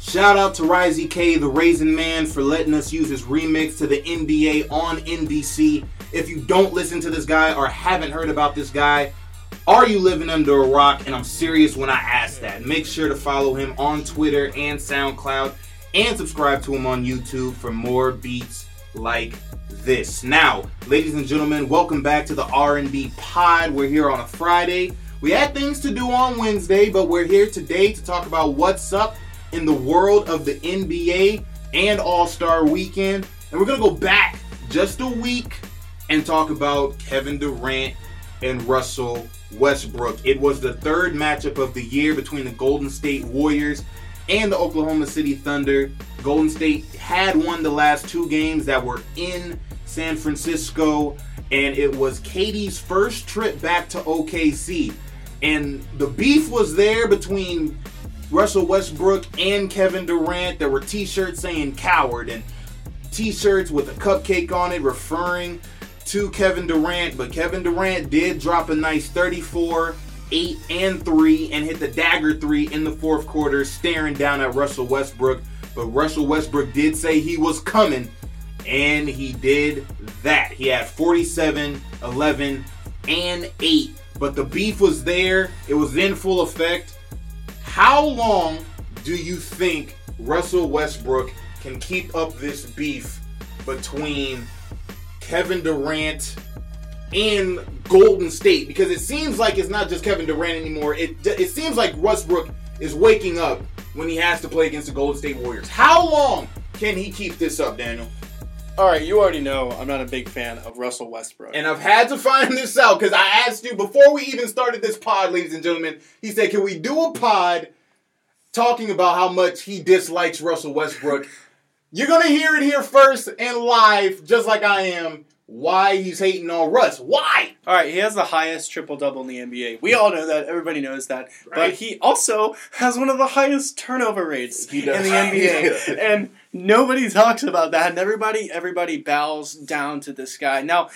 Shout out to Rizey K, the Raisin Man, for letting us use his remix to the NBA on NBC. If you don't listen to this guy or haven't heard about this guy, are you living under a rock? And I'm serious when I ask that. Make sure to follow him on Twitter and SoundCloud and subscribe to him on YouTube for more beats like this. Now, ladies and gentlemen, welcome back to the R&D Pod. We're here on a Friday. We had things to do on Wednesday, but we're here today to talk about what's up in the world of the NBA and All-Star Weekend. And we're going to go back just a week and talk about Kevin Durant and Russell Westbrook. It was the third matchup of the year between the Golden State Warriors and the Oklahoma City Thunder. Golden State had won the last two games that were in San Francisco, and it was KD's first trip back to OKC. And the beef was there between Russell Westbrook and Kevin Durant. There were t shirts saying coward and t shirts with a cupcake on it referring to Kevin Durant. But Kevin Durant did drop a nice 34 8 and 3 and hit the dagger 3 in the fourth quarter, staring down at Russell Westbrook. But Russell Westbrook did say he was coming, and he did that. He had 47, 11, and 8. But the beef was there, it was in full effect. How long do you think Russell Westbrook can keep up this beef between Kevin Durant and Golden State? Because it seems like it's not just Kevin Durant anymore. It it seems like Westbrook is waking up when he has to play against the Golden State Warriors. How long can he keep this up, Daniel? All right, you already know I'm not a big fan of Russell Westbrook. And I've had to find this out because I asked you before we even started this pod, ladies and gentlemen. He said, "Can we do a pod talking about how much he dislikes Russell Westbrook?" You're gonna hear it here first and live, just like I am. Why he's hating on Russ? Why? All right, he has the highest triple double in the NBA. We all know that. Everybody knows that. Right. But he also has one of the highest turnover rates in the NBA, and nobody talks about that. And everybody, everybody bows down to this guy. Now,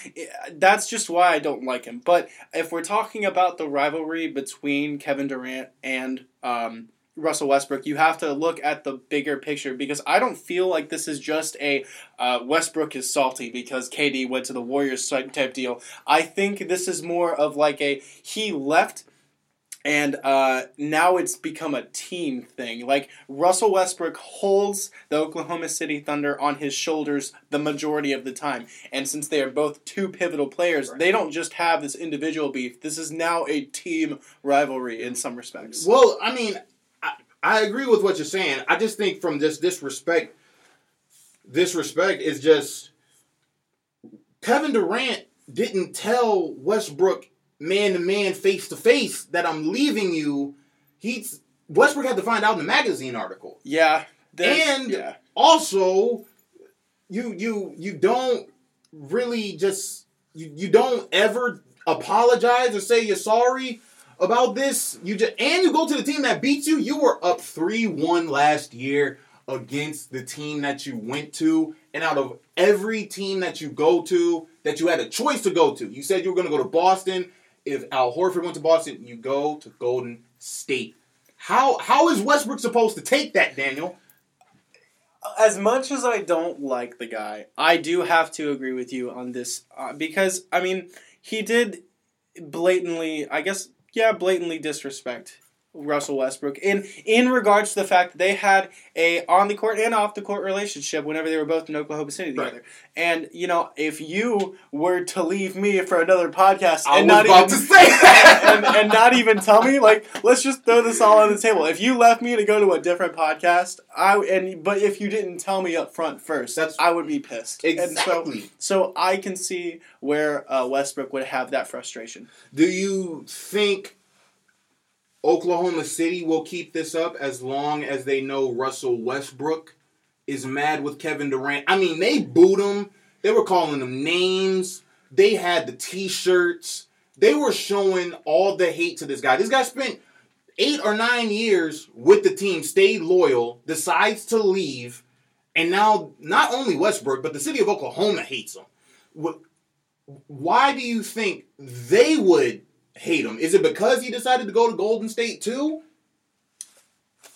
that's just why I don't like him. But if we're talking about the rivalry between Kevin Durant and um, Russell Westbrook, you have to look at the bigger picture because I don't feel like this is just a uh, Westbrook is salty because KD went to the Warriors type deal. I think this is more of like a he left and uh, now it's become a team thing. Like Russell Westbrook holds the Oklahoma City Thunder on his shoulders the majority of the time, and since they are both two pivotal players, Right. they don't just have this individual beef. This is now a team rivalry in some respects. Well, I mean, I, I agree with what you're saying. I just think from this disrespect, disrespect is just Kevin Durant didn't tell Westbrook man to man, face to face that I'm leaving you. He's Westbrook had to find out in the magazine article. Yeah, And yeah. also, you you you don't really just you, you don't ever apologize or say you're sorry about this. You just and you go to the team that beats you. You were up three one last year against the team that you went to, and out of every team that you go to that you had a choice to go to, you said you were going to go to Boston. If Al Horford went to Boston, you go to Golden State. How how is Westbrook supposed to take that, Daniel? as much as I don't like the guy, I do have to agree with you on this uh, because I mean he did blatantly, I guess, yeah, blatantly disrespect Russell Westbrook in in regards to the fact that they had a on the court and off the court relationship whenever they were both in Oklahoma City Right. together. And you know, if you were to leave me for another podcast I and not even to say that. and, and not even tell me like let's just throw this all on the table if you left me to go to a different podcast i and but if you didn't tell me up front first That's- i would be pissed And so, exactly. so i can see where uh, westbrook would have that frustration Do you think Oklahoma City will keep this up as long as they know Russell Westbrook is mad with Kevin Durant? I mean, they booed him. They were calling him names. They had the T-shirts. They were showing all the hate to this guy. This guy spent eight or nine years with the team, stayed loyal, decides to leave, and now not only Westbrook but the city of Oklahoma hates him. Wh- Why do you think they would hate him? Is it because he decided to go to Golden State too?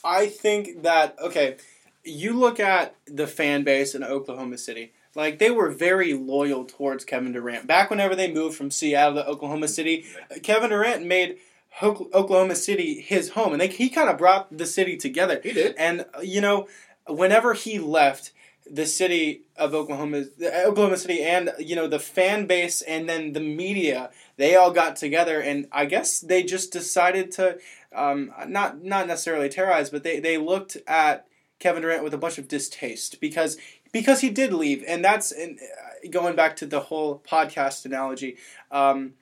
I think that okay, you look at the fan base in Oklahoma City. Like they were very loyal towards Kevin Durant. Back whenever they moved from Seattle to Oklahoma City, Kevin Durant made Oklahoma City his home, and they, he kind of brought the city together. He did, and you know, whenever he left, the city of Oklahoma, Oklahoma City, and you know the fan base, and then the media, they all got together, and I guess they just decided to, um, not not necessarily terrorize, but they they looked at Kevin Durant with a bunch of distaste because because he did leave, and that's and uh, going back to the whole podcast analogy. Um,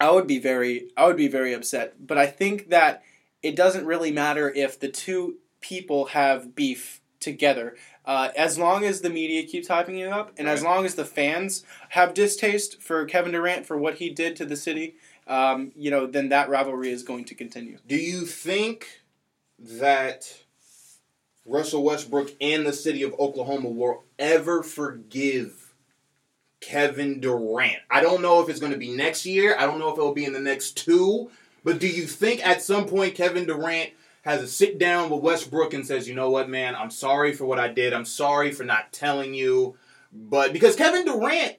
I would be very I would be very upset, but I think that it doesn't really matter if the two people have beef together. Uh, as long as the media keeps hyping it up, and right. as long as the fans have distaste for Kevin Durant for what he did to the city, um, you know, then that rivalry is going to continue. Do you think that Russell Westbrook and the city of Oklahoma will ever forgive Kevin Durant. I don't know if it's going to be next year. I don't know if it'll be in the next two. But do you think at some point Kevin Durant has a sit down with Westbrook and says, you know what, man, I'm sorry for what I did. I'm sorry for not telling you. But because Kevin Durant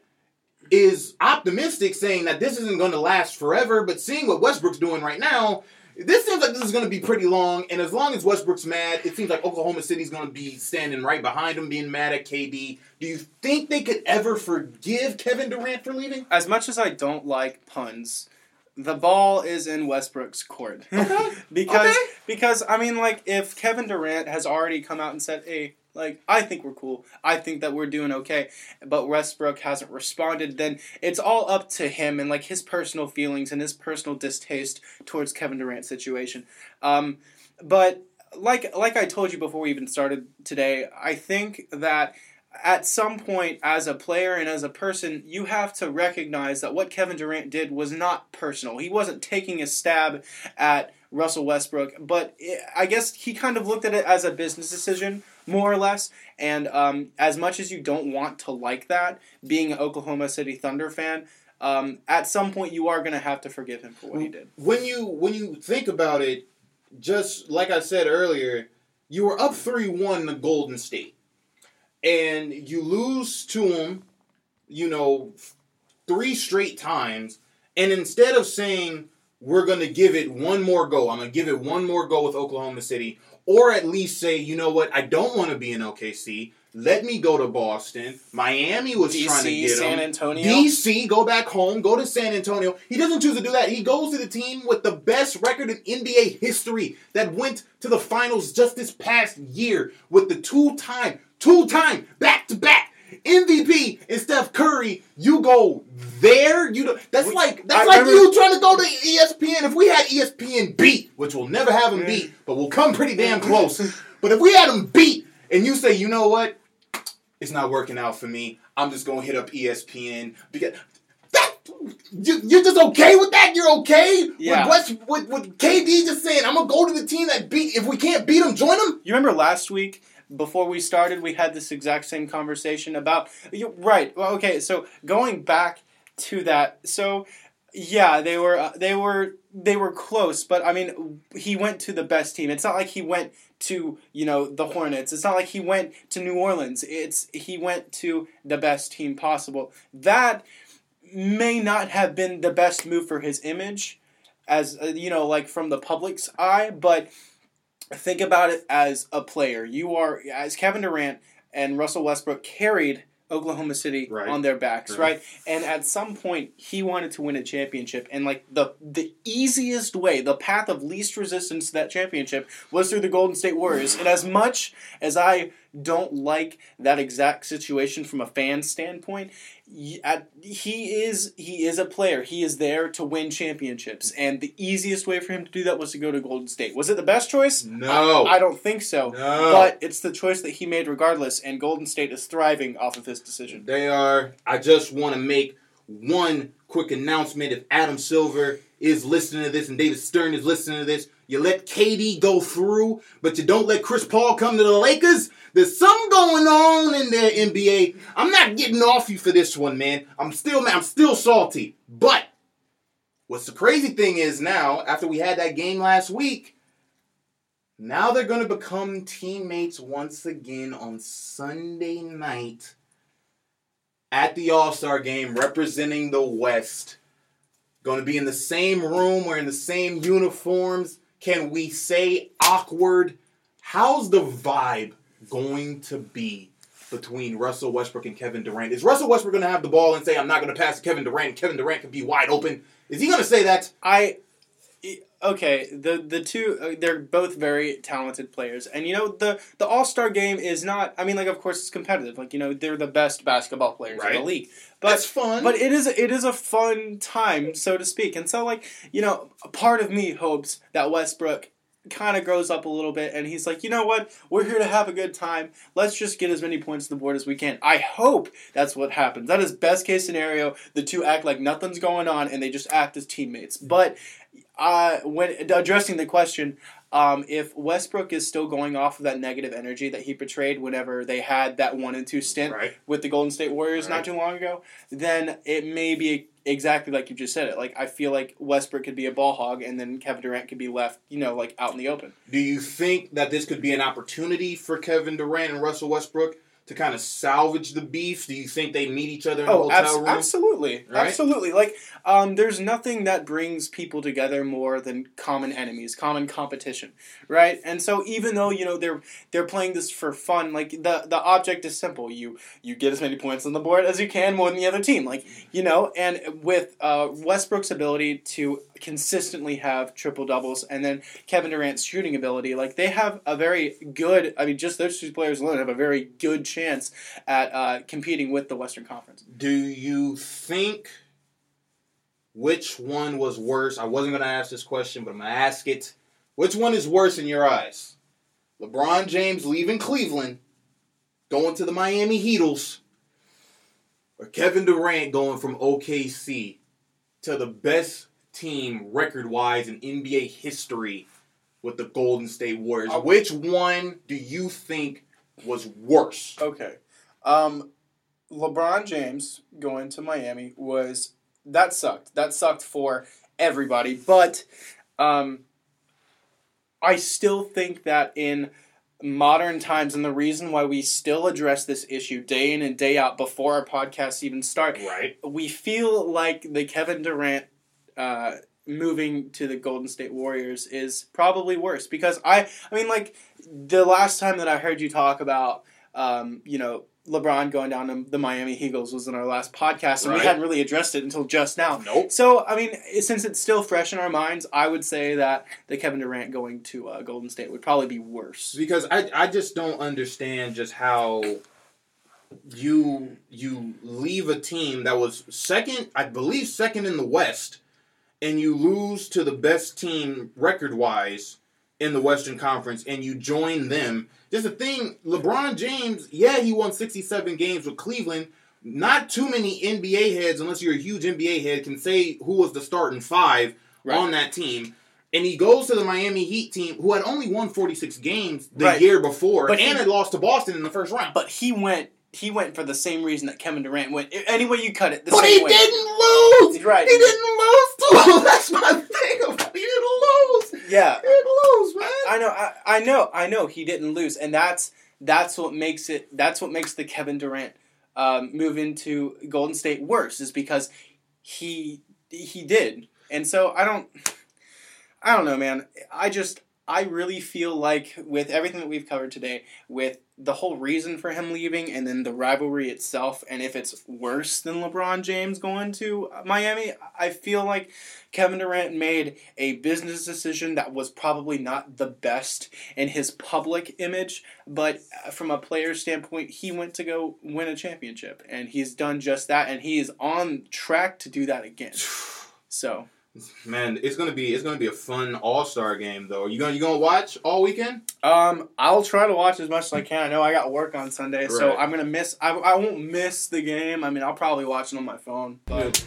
is optimistic saying that this isn't going to last forever, but seeing what Westbrook's doing right now, this seems like this is going to be pretty long, and as long as Westbrook's mad, it seems like Oklahoma City's going to be standing right behind him, being mad at KD. Do you think they could ever forgive Kevin Durant for leaving? As much as I don't like puns, the ball is in Westbrook's court. Okay. because okay. because I mean, like if Kevin Durant has already come out and said, "Hey, like, I think we're cool. I think that we're doing okay. But Westbrook hasn't responded. Then it's all up to him and, like, his personal feelings and his personal distaste towards Kevin Durant's situation. Um, but, like, like I told you before we even started today, I think that at some point, as a player and as a person, you have to recognize that what Kevin Durant did was not personal. He wasn't taking a stab at Russell Westbrook, but I guess he kind of looked at it as a business decision more or less. And um, as much as you don't want to like that, being an Oklahoma City Thunder fan, um, at some point you are going to have to forgive him for what he did. When you when you think about it, just like I said earlier, you were up three one to Golden State, and you lose to them, you know, three straight times, and instead of saying we're going to give it one more go. I'm going to give it one more go with Oklahoma City or at least say, you know what, I don't want to be in OKC. Let me go to Boston. Miami was DC, trying to get him. San Antonio. DC, go back home, go to San Antonio. He doesn't choose to do that. He goes to the team with the best record in NBA history that went to the finals just this past year with the two-time, two-time, back-to-back MVP and Steph Curry, you go there. You do, that's like that's I like remember, you trying to go to ESPN. If we had ESPN beat, which we'll never have them beat, but we'll come pretty damn close. but if we had them beat, and you say, you know what, it's not working out for me. I'm just gonna hit up ESPN because that you, you're just okay with that. You're okay yeah. with, with with KD just saying, I'm gonna go to the team that beat. If we can't beat them, join them. You remember last week? Before we started, we had this exact same conversation about. Right. Well, okay. So going back to that, so yeah, they were uh, they were they were close, but I mean, he went to the best team. It's not like he went to you know the Hornets. It's not like he went to New Orleans. It's he went to the best team possible. That may not have been the best move for his image, as uh, you know, like from the public's eye, but think about it as a player. You are as Kevin Durant and Russell Westbrook carried Oklahoma City right. on their backs, right. right. And at some point he wanted to win a championship and like the the easiest way, the path of least resistance to that championship was through the Golden State Warriors. And as much as I don't like that exact situation from a fan standpoint, he is he is a player. He is there to win championships, and the easiest way for him to do that was to go to Golden State. Was it the best choice? No, I, I don't think so. No. but it's the choice that he made regardless, and Golden State is thriving off of this decision. They are. I just want to make one quick announcement. If Adam Silver is listening to this and David Stern is listening to this, you let KD go through, but you don't let Chris Paul come to the Lakers. There's something going on in there, NBA. I'm not getting off you for this one, man. I'm still, I'm still salty. But what's the crazy thing is now, after we had that game last week, Now they're going to become teammates once again on Sunday night at the All Star game representing the West. Going to be in the same room, wearing the same uniforms. Can we say awkward? How's the vibe going to be between Russell Westbrook and Kevin Durant? Is Russell Westbrook going to have the ball and say, I'm not going to pass to Kevin Durant? Kevin Durant can be wide open. Is he going to say that? I okay the the two uh, they're both very talented players. And you know the the all-star game is not i mean like of course it's competitive. Like you know they're the best basketball players Right. in the league. But That's fun. but it is it is a fun time so to speak. And so like you know a part of me hopes that westbrook kind of grows up a little bit and he's like you know what? We're here to have a good time. Let's just get as many points to the board as we can. I hope that's what happens. That is best case scenario. The two act like nothing's going on and they just act as teammates. But uh, when addressing the question, um, if Westbrook is still going off of that negative energy that he portrayed whenever they had that one and two stint Right. with the Golden State Warriors Right. not too long ago, then it may be exactly like you just said it. Like I feel like Westbrook could be a ball hog, and then Kevin Durant could be left, you know, like out in the open. Do you think that this could be an opportunity for Kevin Durant and Russell Westbrook to kind of salvage the beef? Do you think they meet each other in Oh, hotel abs- room? absolutely, Right? absolutely. Like, um, there's nothing that brings people together more than common enemies, common competition, right? And so, even though you know they're they're playing this for fun, like the the object is simple. You you get as many points on the board as you can, more than the other team, like you know. And with uh, Westbrook's ability to consistently have triple doubles, and then Kevin Durant's shooting ability, like they have a very good. I mean, just those two players alone have a very good chance at uh, competing with the Western Conference. Do you think which one was worse? I wasn't going to ask this question, but I'm going to ask it. Which one is worse in your eyes? LeBron James leaving Cleveland, going to the Miami Heatles, or Kevin Durant going from OKC to the best team record wise in NBA history with the Golden State Warriors? Uh, Which one do you think was worse? Okay. Um, LeBron James going to Miami was that sucked. That sucked for everybody. But um, I still think that in modern times, and the reason why we still address this issue day in and day out before our podcasts even start, Right. we feel like the Kevin Durant uh, moving to the Golden State Warriors is probably worse because I I mean like the last time that I heard you talk about um, you know LeBron going down to the Miami Eagles was in our last podcast and Right. we hadn't really addressed it until just now. Nope. So I mean, since it's still fresh in our minds, I would say that the Kevin Durant going to uh, Golden State would probably be worse. because I, I just don't understand just how you you leave a team that was second I believe second in the West and you lose to the best team record wise in the Western Conference and you join them. Just the thing, LeBron James, yeah, he won 67 games with Cleveland. Not too many NBA heads, unless you're a huge NBA head, can say who was the starting five Right. on that team. And he goes to the Miami Heat team, who had only won 46 games the Right. year before, But and he- had lost to Boston in the first round. But he went he went for the same reason that Kevin Durant went. Any way you cut it, the But he way. didn't lose. Right. He didn't lose too. That's my thing. About. He didn't lose. Yeah. He didn't. I know, I, I know, I know. He didn't lose, and that's that's what makes it. That's what makes the Kevin Durant um, move into Golden State worse, is because he he did, and so I don't, I don't know, man. I just I really feel like with everything that we've covered today, with the whole reason for him leaving, and then the rivalry itself, and if it's worse than LeBron James going to Miami, I feel like Kevin Durant made a business decision that was probably not the best in his public image, but uh, from a player standpoint, he went to go win a championship, and he's done just that, and he is on track to do that again. So Man, it's gonna be it's gonna be a fun All Star game though. You gonna you gonna watch all weekend? Um, I'll try to watch as much as I can. I know I got work on Sunday, so I'm gonna miss. I, I won't miss the game. I mean, I'll probably watch it on my phone, but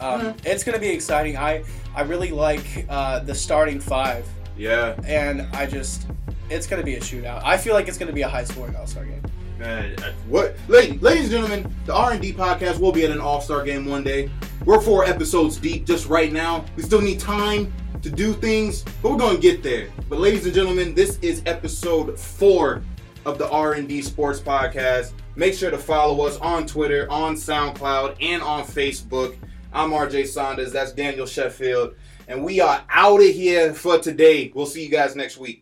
um, it's gonna be exciting. I I really like uh, the starting five, Yeah, and I just it's gonna be a shootout. I feel like it's gonna be a high scoring All Star game. man. What, ladies, ladies and gentlemen, the R and D podcast will be at an All Star game one day. We're four episodes deep just right now. We still need time to do things, but we're gonna get there. But ladies and gentlemen, this is episode four of the R&D Sports Podcast. Make sure to follow us on Twitter, on SoundCloud, and on Facebook. I'm RJ Saunders. That's Daniel Sheffield. And we are out of here for today. We'll see you guys next week.